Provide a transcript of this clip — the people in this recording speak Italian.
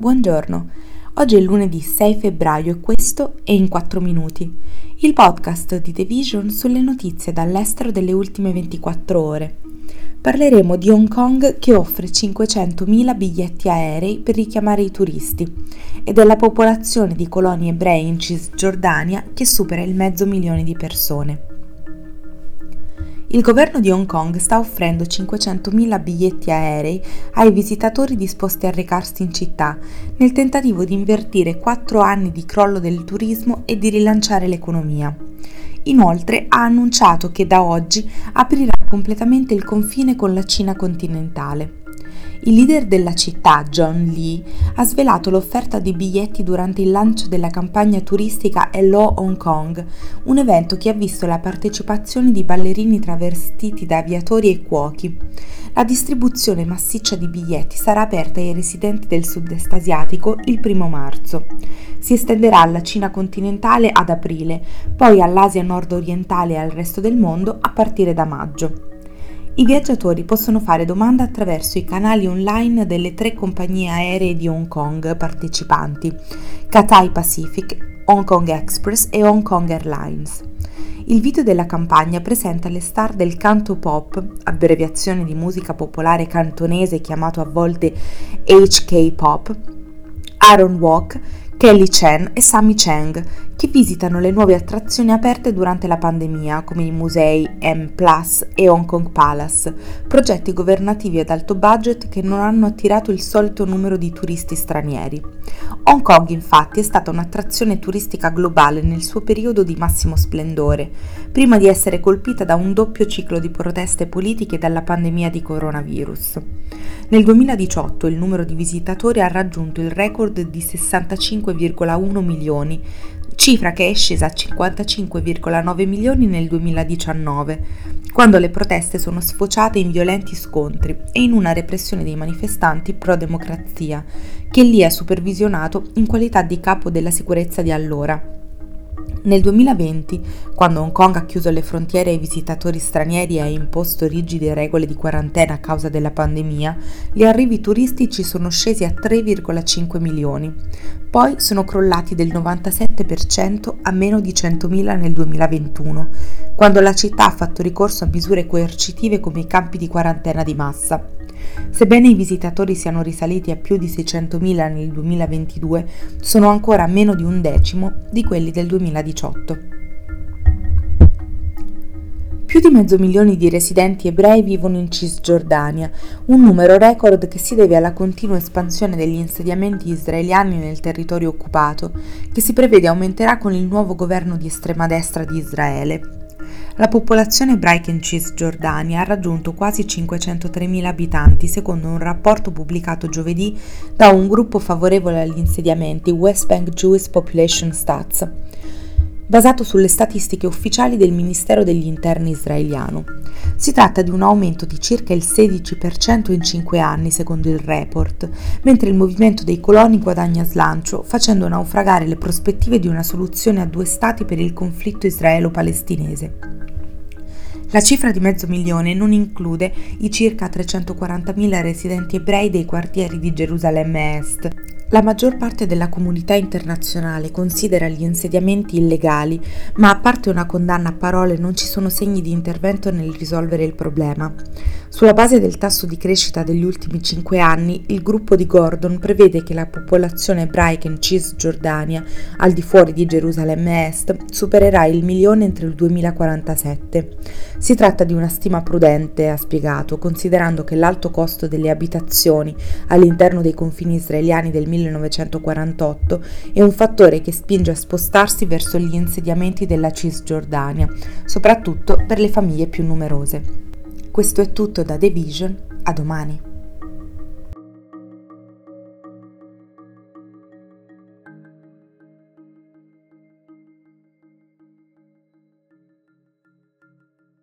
Buongiorno, oggi è lunedì 6 febbraio e questo è In 4 Minuti, il podcast di The Vision sulle notizie dall'estero delle ultime 24 ore. Parleremo di Hong Kong che offre 500.000 biglietti aerei per richiamare i turisti e della popolazione di colonie ebrei in Cisgiordania che supera il mezzo milione di persone. Il governo di Hong Kong sta offrendo 500.000 biglietti aerei ai visitatori disposti a recarsi in città, nel tentativo di invertire quattro anni di crollo del turismo e di rilanciare l'economia. Inoltre ha annunciato che da oggi aprirà completamente il confine con la Cina continentale. Il leader della città, John Lee, ha svelato l'offerta di biglietti durante il lancio della campagna turistica Hello Hong Kong, un evento che ha visto la partecipazione di ballerini travestiti da aviatori e cuochi. La distribuzione massiccia di biglietti sarà aperta ai residenti del sud-est asiatico il primo marzo. Si estenderà alla Cina continentale ad aprile, poi all'Asia nord-orientale e al resto del mondo a partire da maggio. I viaggiatori possono fare domanda attraverso i canali online delle tre compagnie aeree di Hong Kong partecipanti, Cathay Pacific, Hong Kong Express e Hong Kong Airlines. Il video della campagna presenta le star del canto pop, abbreviazione di musica popolare cantonese chiamato a volte HK Pop, Aaron Walk, Kelly Chen e Sammy Cheng, che visitano le nuove attrazioni aperte durante la pandemia, come i musei M Plus e Hong Kong Palace, progetti governativi ad alto budget che non hanno attirato il solito numero di turisti stranieri. Hong Kong infatti è stata un'attrazione turistica globale nel suo periodo di massimo splendore, prima di essere colpita da un doppio ciclo di proteste politiche dalla pandemia di coronavirus. Nel 2018 il numero di visitatori ha raggiunto il record di 65,1 milioni, cifra che è scesa a 55,9 milioni nel 2019, quando le proteste sono sfociate in violenti scontri e in una repressione dei manifestanti pro-democrazia, che lì ha supervisionato in qualità di capo della sicurezza di allora. Nel 2020, quando Hong Kong ha chiuso le frontiere ai visitatori stranieri e ha imposto rigide regole di quarantena a causa della pandemia, gli arrivi turistici sono scesi a 3,5 milioni. Poi sono crollati del 97% a meno di 100.000 nel 2021, quando la città ha fatto ricorso a misure coercitive come i campi di quarantena di massa. Sebbene i visitatori siano risaliti a più di 600.000 nel 2022, sono ancora meno di un decimo di quelli del 2018. Più di mezzo milione di residenti ebrei vivono in Cisgiordania, un numero record che si deve alla continua espansione degli insediamenti israeliani nel territorio occupato, che si prevede aumenterà con il nuovo governo di estrema destra di Israele. La popolazione ebraica in Cisgiordania ha raggiunto quasi 503.000 abitanti, secondo un rapporto pubblicato giovedì da un gruppo favorevole agli insediamenti West Bank Jewish Population Stats basato sulle statistiche ufficiali del Ministero degli Interni israeliano. Si tratta di un aumento di circa il 16% in 5 anni, secondo il report, mentre il movimento dei coloni guadagna slancio, facendo naufragare le prospettive di una soluzione a due stati per il conflitto israelo-palestinese. La cifra di mezzo milione non include i circa 340.000 residenti ebrei dei quartieri di Gerusalemme Est, la maggior parte della comunità internazionale considera gli insediamenti illegali, ma a parte una condanna a parole non ci sono segni di intervento nel risolvere il problema. Sulla base del tasso di crescita degli ultimi cinque anni, il gruppo di Gordon prevede che la popolazione ebraica in Cisgiordania, al di fuori di Gerusalemme Est, supererà il milione entro il 2047. Si tratta di una stima prudente, ha spiegato, considerando che l'alto costo delle abitazioni all'interno dei confini israeliani del 1948 è un fattore che spinge a spostarsi verso gli insediamenti della Cisgiordania, soprattutto per le famiglie più numerose. Questo è tutto da The Vision, a domani.